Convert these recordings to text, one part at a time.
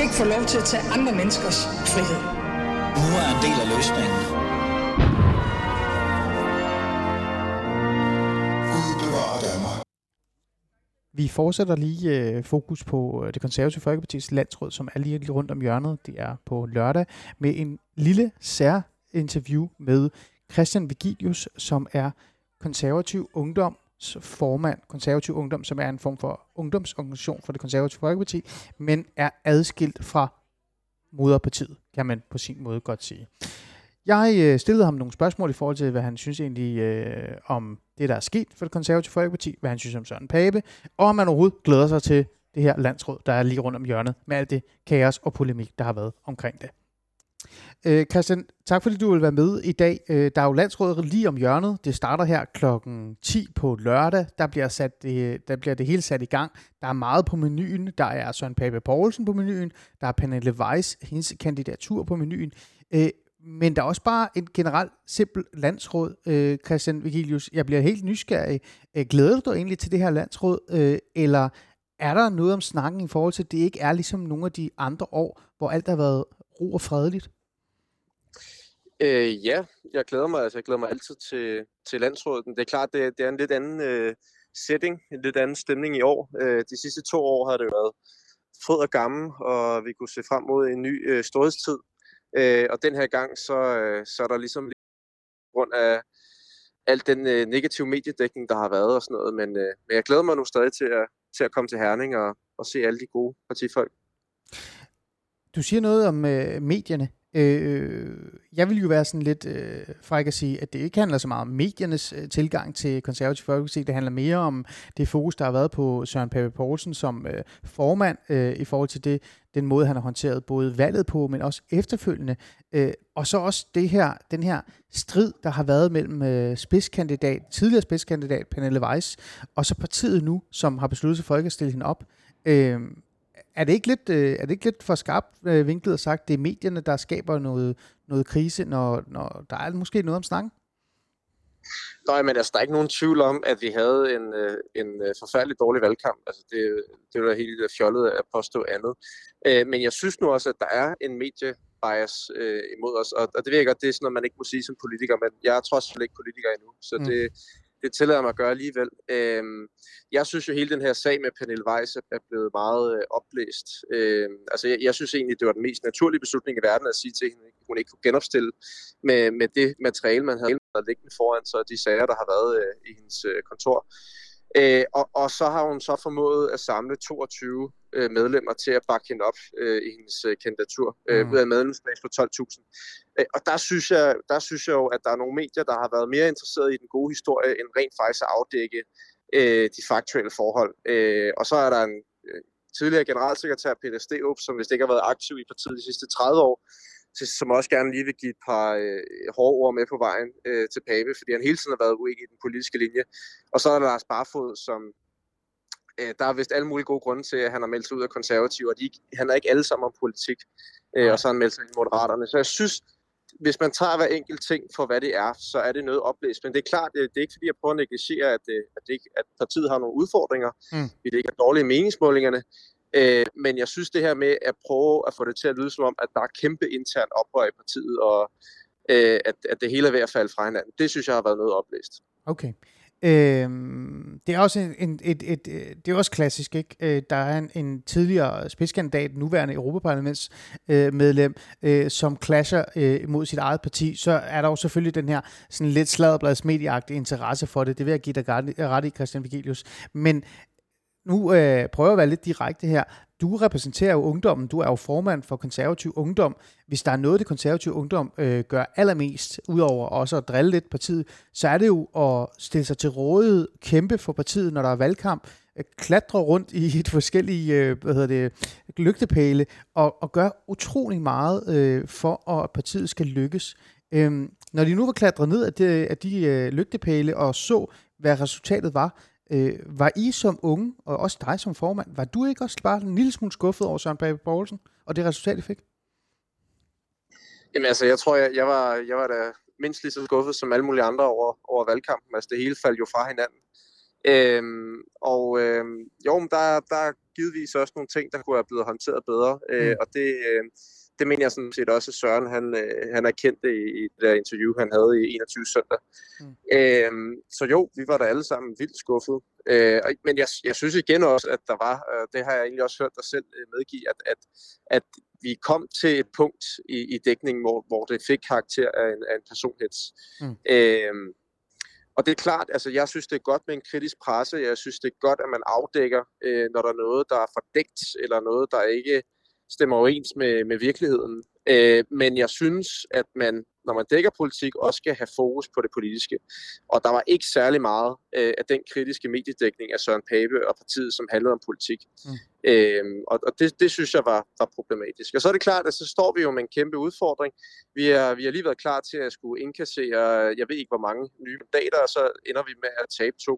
skal ikke få lov til at tage andre menneskers frihed. Nu er en del af løsningen. Vi fortsætter lige øh, fokus på øh, det konservative Folkeparti's landsråd, som er lige, lige rundt om hjørnet. Det er på lørdag med en lille særinterview med Christian Vigilius, som er konservativ ungdoms formand, konservativ ungdom, som er en form for ungdomsorganisation for det konservative Folkeparti, men er adskilt fra moderpartiet, kan man på sin måde godt sige. Jeg øh, stillede ham nogle spørgsmål i forhold til, hvad han synes egentlig øh, om det, der er sket for det konservative Folkeparti, hvad han synes om Søren Pape, og om man overhovedet glæder sig til det her landsråd, der er lige rundt om hjørnet, med alt det kaos og polemik, der har været omkring det. Øh, Christian, tak fordi du vil være med i dag. Øh, der er jo landsrådet lige om hjørnet. Det starter her klokken 10 på lørdag. Der bliver, sat øh, der bliver det hele sat i gang. Der er meget på menuen. Der er Søren Pape Poulsen på menuen. Der er Pernille Weiss, hendes kandidatur på menuen. Øh, men der er også bare en generelt simpel landsråd, øh, Christian Vigilius. Jeg bliver helt nysgerrig. Øh, glæder du dig egentlig til det her landsråd, øh, eller er der noget om snakken i forhold til, at det ikke er ligesom nogle af de andre år, hvor alt har været ro og fredeligt? Øh, ja, jeg glæder mig. Altså, jeg glæder mig altid til, til landsrådet. Det er klart, det, det er en lidt anden øh, setting, en lidt anden stemning i år. Øh, de sidste to år har det været fryd og gammel, og vi kunne se frem mod en ny øh, storhedstid. Øh, og den her gang, så, øh, så er der ligesom grund af al den øh, negative mediedækning, der har været og sådan noget. Men, øh, men jeg glæder mig nu stadig til at, til at komme til Herning og, og se alle de gode partifolk. Du siger noget om øh, medierne. Øh, jeg vil jo være sådan lidt øh, fræk at sige, at det ikke handler så meget om mediernes øh, tilgang til konservativ folkeparti. Det handler mere om det fokus, der har været på Søren Pape Poulsen som øh, formand øh, i forhold til det, den måde, han har håndteret både valget på, men også efterfølgende. Øh, og så også det her, den her strid, der har været mellem øh, spidskandidat, tidligere spidskandidat Pernille Weiss, og så partiet nu, som har besluttet sig for ikke at stille hende op. Øh, er det ikke lidt, øh, er det ikke lidt for skarpt øh, vinklet og sagt, det er medierne, der skaber noget, noget krise, når, når der er måske noget om snakken? Nej, men altså, der er ikke nogen tvivl om, at vi havde en, øh, en øh, forfærdelig dårlig valgkamp. Altså, det, det var helt fjollet at påstå andet. Øh, men jeg synes nu også, at der er en medie bias øh, imod os, og, og det ved jeg godt, det er sådan noget, man ikke må sige som politiker, men jeg er trods alt ikke politiker endnu, så mm. det, det tillader mig at gøre alligevel. Øh, jeg synes jo, hele den her sag med Pernille Weiss er blevet meget øh, oplæst. Øh, altså, jeg, jeg synes egentlig, det var den mest naturlige beslutning i verden at sige til hende, at hun ikke kunne genopstille med, med det materiale, man havde liggende foran sig, de sager, der har været øh, i hendes øh, kontor. Øh, og, og så har hun så formået at samle 22 øh, medlemmer til at bakke hende op øh, i hendes øh, kandidatur, øh, mm. ud af medlemsbase på 12.000. Øh, og der synes, jeg, der synes jeg jo, at der er nogle medier, der har været mere interesserede i den gode historie, end rent faktisk at afdække øh, de faktuelle forhold. Øh, og så er der en øh, tidligere generalsekretær, Peter Steup, som vist ikke har været aktiv i partiet de sidste 30 år, som også gerne lige vil give et par øh, hårde ord med på vejen øh, til Pape, fordi han hele tiden har været uenig i den politiske linje. Og så er der Lars Barfod, som øh, der er vist alle mulige gode grunde til, at han har meldt sig ud af konservativ, og de, han er ikke alle sammen om politik, øh, og så har han meldt sig ind i Moderaterne. Så jeg synes, hvis man tager hver enkelt ting for, hvad det er, så er det noget oplæst. Men det er klart, det, det er ikke fordi, jeg prøver at negligere, at, det, at, det ikke, at partiet har nogle udfordringer, mm. fordi det ikke er dårlige meningsmålingerne. Øh, men jeg synes det her med at prøve at få det til at lyde som om, at der er kæmpe intern oprør i partiet, og øh, at, at det hele er ved at falde fra hinanden, det synes jeg har været noget oplæst. Okay. Øhm, det er også en, en, et, et, et, det er også klassisk, ikke? Øh, der er en, en tidligere spidskandidat, nuværende Europaparlaments øh, medlem, øh, som clasher øh, mod sit eget parti, så er der jo selvfølgelig den her sådan lidt sladderbladsmedieagtige interesse for det. Det vil jeg give dig ret i, Christian Vigilius. Men nu øh, prøver jeg at være lidt direkte her. Du repræsenterer jo ungdommen, du er jo formand for konservativ ungdom. Hvis der er noget, det konservative ungdom øh, gør allermest, udover også at drille lidt partiet, så er det jo at stille sig til rådighed, kæmpe for partiet, når der er valgkamp, øh, klatre rundt i et forskellige øh, hvad hedder det, lygtepæle, og, og gøre utrolig meget øh, for, at partiet skal lykkes. Øhm, når de nu var klatret ned af de, af de øh, lygtepæle og så, hvad resultatet var, Øh, var I som unge, og også dig som formand, var du ikke også bare en lille smule skuffet over Søren Pape Poulsen, og det resultat, I fik? Jamen altså, jeg tror, jeg, jeg, var, jeg var da mindst lige så skuffet som alle mulige andre over, over valgkampen. Altså, det hele faldt jo fra hinanden. Øhm, og øhm, jo, men der, der er givetvis også nogle ting, der kunne have blevet håndteret bedre, øh, mm. og det, øh, det mener jeg sådan set også, at Søren han, øh, han erkendte i, i det der interview, han havde i 21 søndag. Mm. Øhm, så jo, vi var da alle sammen vildt skuffet. Øh, men jeg, jeg synes igen også, at der var, øh, det har jeg egentlig også hørt dig selv øh, medgive, at, at, at vi kom til et punkt i, i dækningen, hvor, hvor det fik karakter af en, af en personheds. Mm. Øhm, og det er klart, altså jeg synes, det er godt med en kritisk presse. Jeg synes, det er godt, at man afdækker, øh, når der er noget, der er fordækt, eller noget, der ikke stemmer overens med, med virkeligheden. Øh, men jeg synes, at man, når man dækker politik, også skal have fokus på det politiske. Og der var ikke særlig meget øh, af den kritiske mediedækning af Søren Pape og partiet, som handlede om politik. Mm. Øh, og og det, det synes jeg var, var problematisk. Og så er det klart, at så står vi jo med en kæmpe udfordring. Vi, er, vi har lige været klar til at skulle indkassere, jeg ved ikke hvor mange nye mandater, og så ender vi med at tabe to.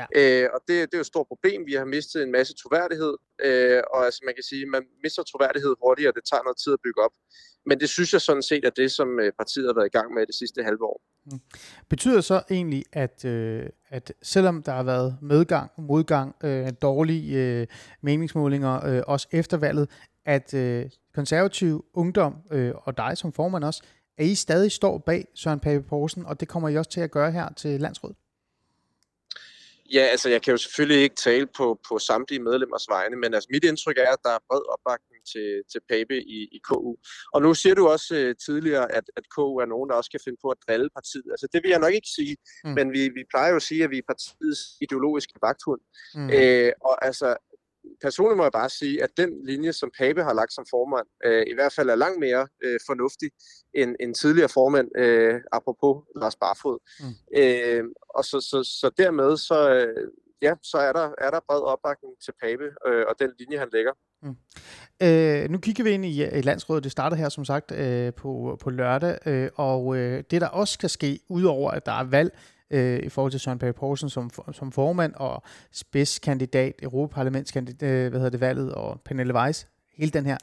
Ja. Øh, og det, det er jo et stort problem. Vi har mistet en masse troværdighed, øh, og altså, man kan sige, man mister troværdighed hurtigere, og det tager noget tid at bygge op. Men det synes jeg sådan set er det, som øh, partiet har været i gang med det sidste halve år. Mm. Betyder så egentlig, at, øh, at selvom der har været medgang, modgang, øh, dårlige øh, meningsmålinger, øh, også efter valget, at øh, konservativ ungdom øh, og dig som formand også, at I stadig står bag Søren Pape Poulsen, og det kommer I også til at gøre her til landsrådet? Ja, altså jeg kan jo selvfølgelig ikke tale på, på samtlige medlemmers vegne, men altså mit indtryk er, at der er bred opbakning til, til Pape i, i KU. Og nu siger du også uh, tidligere, at, at KU er nogen, der også kan finde på at drille partiet. Altså det vil jeg nok ikke sige, mm. men vi, vi plejer jo at sige, at vi er partiets ideologiske vagthund. Mm. Uh, og altså personligt må jeg bare sige, at den linje, som Pape har lagt som formand, øh, i hvert fald er langt mere øh, fornuftig end, end tidligere formand, øh, apropos Lars Barfod. Mm. Øh, og så, så, så dermed, så, øh, ja, så er der, er der bred opbakning til Pape øh, og den linje, han lægger. Mm. Øh, nu kigger vi ind i, i landsrådet. Det starter her som sagt øh, på, på lørdag, øh, og øh, det der også skal ske, udover at der er valg, øh, i forhold til Søren Pape Poulsen som, som formand og spidskandidat, Europaparlamentskandidat, øh, hvad hedder det, valget, og Pernille Weiss, hele den her.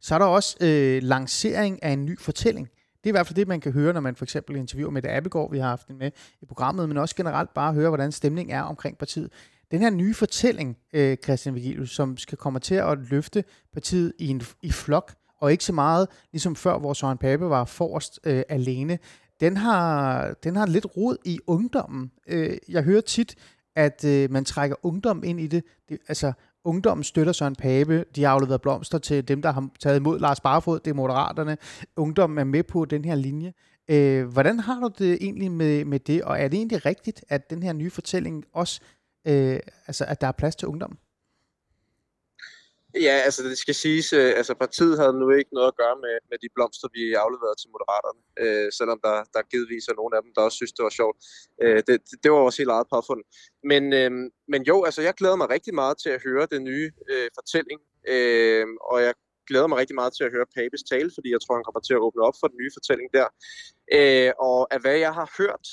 Så er der også øh, lancering af en ny fortælling. Det er i hvert fald det, man kan høre, når man for eksempel interviewer med Abbegaard, vi har haft den med i programmet, men også generelt bare høre, hvordan stemningen er omkring partiet. Den her nye fortælling, øh, Christian Vigilius, som skal komme til at løfte partiet i, en, i flok, og ikke så meget ligesom før, hvor Søren Pape var forrest øh, alene den har, den har lidt rod i ungdommen. Øh, jeg hører tit, at øh, man trækker ungdom ind i det. det altså, ungdommen støtter Søren Pape. De har afleveret blomster til dem, der har taget imod Lars Barfod, det er Moderaterne. Ungdommen er med på den her linje. Øh, hvordan har du det egentlig med, med det, og er det egentlig rigtigt, at den her nye fortælling også, øh, altså at der er plads til ungdommen? Ja, altså det skal siges, øh, altså partiet havde nu ikke noget at gøre med, med de blomster, vi afleverede til Moderaterne, øh, selvom der, der givetvis er nogle af dem, der også synes, det var sjovt. Øh, det, det var også helt eget påfund. Men, øh, men jo, altså jeg glæder mig rigtig meget til at høre den nye øh, fortælling, øh, og jeg glæder mig rigtig meget til at høre Papes tale, fordi jeg tror, han kommer til at åbne op for den nye fortælling der. Øh, og af hvad jeg har hørt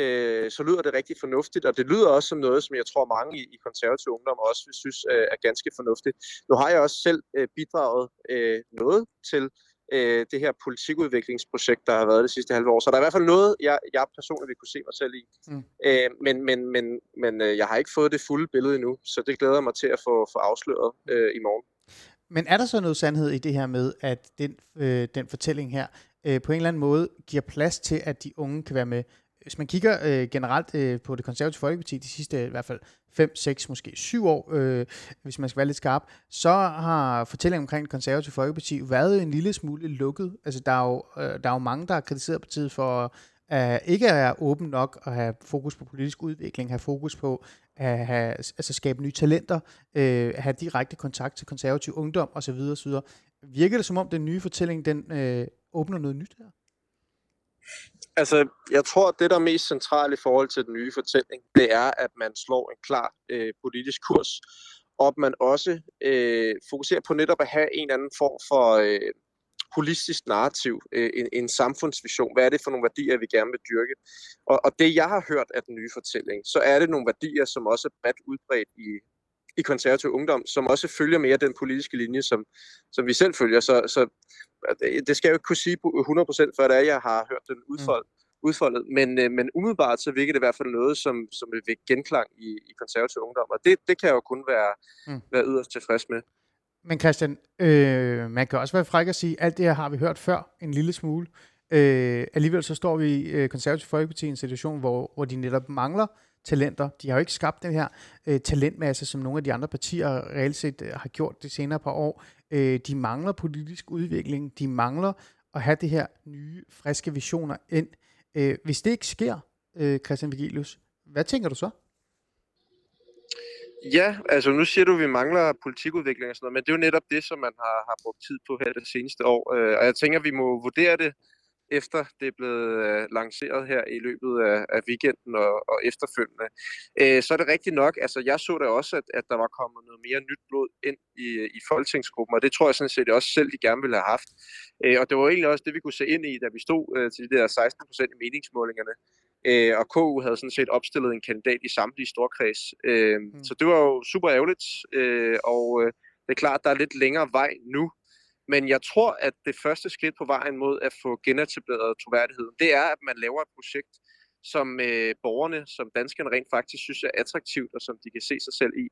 øh, så lyder det rigtig fornuftigt, og det lyder også som noget, som jeg tror mange i, i konservative ungdom også vil synes øh, er ganske fornuftigt. Nu har jeg også selv øh, bidraget øh, noget til øh, det her politikudviklingsprojekt, der har været det sidste halve år. Så der er i hvert fald noget, jeg, jeg personligt vil kunne se mig selv i. Mm. Øh, men men, men, men øh, jeg har ikke fået det fulde billede endnu, så det glæder mig til at få, få afsløret øh, i morgen. Men er der så noget sandhed i det her med, at den, øh, den fortælling her øh, på en eller anden måde giver plads til, at de unge kan være med? Hvis man kigger øh, generelt øh, på det konservative folkeparti de sidste i hvert fald 5, 6, måske 7 år, øh, hvis man skal være lidt skarp, så har fortællingen omkring det konservative folkeparti været en lille smule lukket. Altså der er jo, øh, der er jo mange, der har kritiseret partiet for at ikke at være åben nok og have fokus på politisk udvikling, have fokus på at have, altså skabe nye talenter, øh, have direkte kontakt til konservativ ungdom osv. osv. Virker det som om den nye fortælling, den øh, åbner noget nyt her? Altså, jeg tror, at det, der er mest centralt i forhold til den nye fortælling, det er, at man slår en klar øh, politisk kurs, og at man også øh, fokuserer på netop at have en eller anden form for øh, holistisk narrativ, øh, en, en samfundsvision. Hvad er det for nogle værdier, vi gerne vil dyrke? Og, og det, jeg har hørt af den nye fortælling, så er det nogle værdier, som også er bredt udbredt i, i konservativ ungdom, som også følger mere den politiske linje, som, som vi selv følger. Så, så det skal jeg jo ikke kunne sige på 100% før det er, jeg har hørt den udfold, mm. udfoldet. Men, øh, men umiddelbart så virker det i hvert fald noget, som, som vil vække genklang i, i konservativ ungdom, og det, det kan jeg jo kun være, mm. være yderst tilfreds med. Men Christian, øh, man kan også være fræk at sige, at alt det her har vi hørt før en lille smule. Øh, alligevel så står vi i øh, konservativ folkeparti i en situation, hvor, hvor de netop mangler talenter. De har jo ikke skabt den her øh, talentmasse, som nogle af de andre partier reelt set øh, har gjort de senere par år. Øh, de mangler politisk udvikling. De mangler at have det her nye, friske visioner ind. Øh, hvis det ikke sker, øh, Christian Vigilius, hvad tænker du så? Ja, altså nu siger du, at vi mangler politikudvikling og sådan noget, men det er jo netop det, som man har, har brugt tid på her det seneste år. Øh, og jeg tænker, at vi må vurdere det efter det er blevet øh, lanceret her i løbet af, af weekenden og, og efterfølgende. Øh, så er det rigtigt nok, altså jeg så da også, at, at der var kommet noget mere nyt blod ind i, i folketingsgruppen, og det tror jeg sådan set også selv, de gerne ville have haft. Øh, og det var egentlig også det, vi kunne se ind i, da vi stod øh, til de der 16 procent i meningsmålingerne. Øh, og KU havde sådan set opstillet en kandidat i samtlige storkreds. Øh, mm. Så det var jo super ærgerligt, øh, og øh, det er klart, at der er lidt længere vej nu, men jeg tror, at det første skridt på vejen mod at få genetableret troværdigheden, det er, at man laver et projekt, som øh, borgerne, som danskerne rent faktisk synes er attraktivt, og som de kan se sig selv i.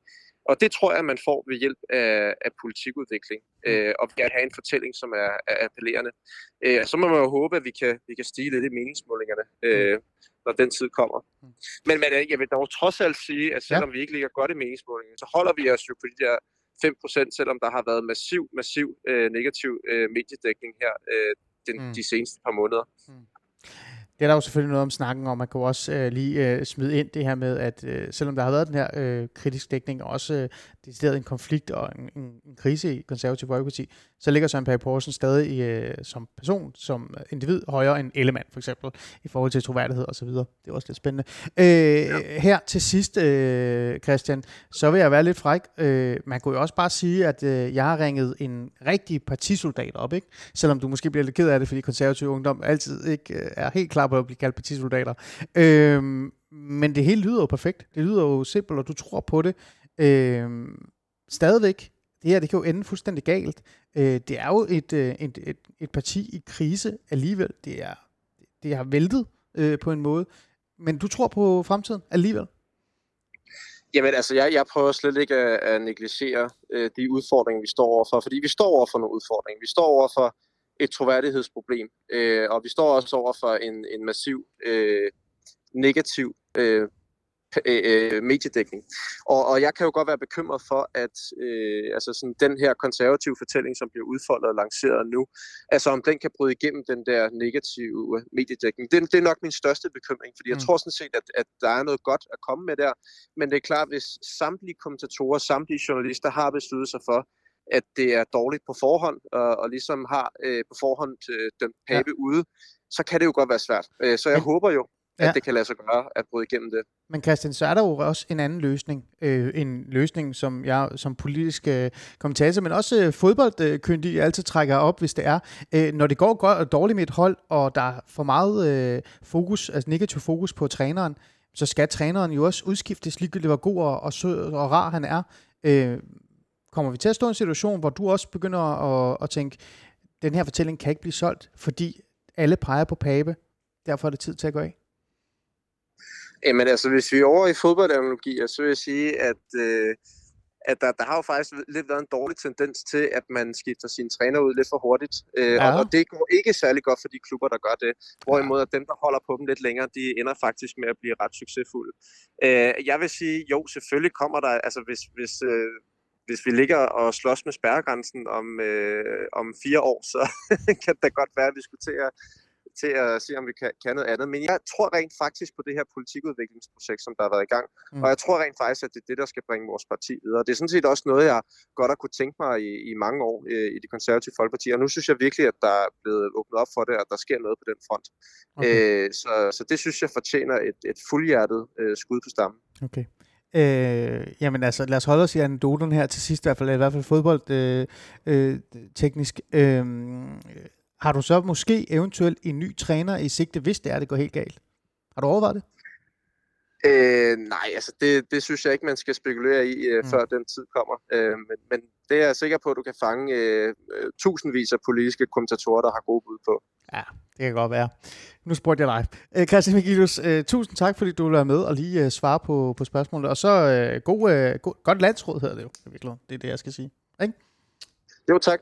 Og det tror jeg, man får ved hjælp af, af politikudvikling, mm. øh, og ved at have en fortælling, som er, er appellerende. Øh, så må man jo håbe, at vi kan, vi kan stige lidt i meningsmålingerne, øh, mm. når den tid kommer. Mm. Men, men jeg vil dog trods alt sige, at selvom ja. vi ikke ligger godt i meningsmålingerne, så holder vi os jo på de der 5%, selvom der har været massiv, massiv øh, negativ øh, mediedækning her øh, den, mm. de seneste par måneder. Mm. Det er der jo selvfølgelig noget om snakken om. Man kan jo også øh, lige øh, smide ind det her med, at øh, selvom der har været den her øh, kritisk dækning, og også øh, decideret en konflikt og en, en, en krise i konservativ folkeparti, så ligger Søren Pape Poulsen stadig øh, som person, som individ, højere end Ellemann for eksempel, i forhold til troværdighed osv. Det er også lidt spændende. Øh, ja. Her til sidst, øh, Christian, så vil jeg være lidt fræk. Øh, man kunne jo også bare sige, at øh, jeg har ringet en rigtig partisoldat op, ikke? selvom du måske bliver lidt ked af det, fordi konservativ ungdom altid ikke øh, er helt klar på at blive kaldt partisoldater. Øhm, men det hele lyder jo perfekt. Det lyder jo simpelt, og du tror på det. Øhm, stadigvæk, det her det kan jo ende fuldstændig galt. Øh, det er jo et, øh, et, et, et parti i krise alligevel. Det er det har væltet øh, på en måde. Men du tror på fremtiden alligevel? Jamen altså, jeg, jeg prøver slet ikke at, at negligere øh, de udfordringer, vi står overfor, fordi vi står overfor nogle udfordringer. Vi står overfor et troværdighedsproblem, øh, og vi står også overfor en, en massiv øh, negativ øh, Øh, øh, mediedækning. Og, og jeg kan jo godt være bekymret for, at øh, altså sådan, den her konservative fortælling, som bliver udfoldet og lanceret nu, altså om den kan bryde igennem den der negative mediedækning. Det, det er nok min største bekymring, fordi jeg mm. tror sådan set, at, at der er noget godt at komme med der, men det er klart, hvis samtlige kommentatorer, samtlige journalister har besluttet sig for, at det er dårligt på forhånd, og, og ligesom har øh, på forhånd øh, den pape ja. ude, så kan det jo godt være svært. Øh, så jeg ja. håber jo, at ja. det kan lade sig gøre at bryde igennem det. Men Christian, så er der jo også en anden løsning. Øh, en løsning, som jeg som politisk øh, kommentator, men også øh, fodboldkyndig altid trækker op, hvis det er. Øh, når det går godt, dårligt med et hold, og der er for meget øh, fokus, altså negativ fokus på træneren, så skal træneren jo også udskiftes, ligegyldigt hvor god og, og sød og rar han er. Øh, kommer vi til at stå i en situation, hvor du også begynder at, at tænke, den her fortælling kan ikke blive solgt, fordi alle peger på Pape, derfor er det tid til at gå af? Jamen altså, hvis vi er over i fodboldanalogi, så vil jeg sige, at, øh, at der, der har jo faktisk lidt været en dårlig tendens til, at man skifter sine træner ud lidt for hurtigt. Øh, ja. og, og det går ikke særlig godt for de klubber, der gør det. Hvorimod at dem, der holder på dem lidt længere, de ender faktisk med at blive ret succesfulde. Øh, jeg vil sige, jo, selvfølgelig kommer der, altså hvis, hvis, øh, hvis vi ligger og slås med spærregrænsen om, øh, om fire år, så kan det godt være, at vi skulle til at til at se, om vi kan, kan noget andet. Men jeg tror rent faktisk på det her politikudviklingsprojekt, som der har været i gang. Mm. Og jeg tror rent faktisk, at det er det, der skal bringe vores parti videre. Det er sådan set også noget, jeg godt har kunne tænke mig i, i mange år øh, i det konservative folkeparti. Og nu synes jeg virkelig, at der er blevet åbnet op for det, og der sker noget på den front. Okay. Øh, så, så det synes jeg fortjener et, et fuldhjertet øh, skud på stammen. Okay. Øh, jamen altså, lad os holde os i anekdoten her til sidst, i hvert fald, i hvert fald fodbold øh, øh, teknisk. Øh, har du så måske eventuelt en ny træner i sigte, hvis det er, det går helt galt? Har du overvejet det? Øh, nej, altså det, det synes jeg ikke, man skal spekulere i, øh, mm. før den tid kommer. Øh, men, men det er jeg sikker på, at du kan fange øh, tusindvis af politiske kommentatorer, der har gode bud på. Ja, det kan godt være. Nu spurgte jeg dig. Øh, Christian Vigilius, øh, tusind tak, fordi du vil være med og lige øh, svare på, på spørgsmålet. Og så øh, god, øh, god, godt landsråd hedder det jo. Det er det, jeg skal sige. Ikke? Jo, tak.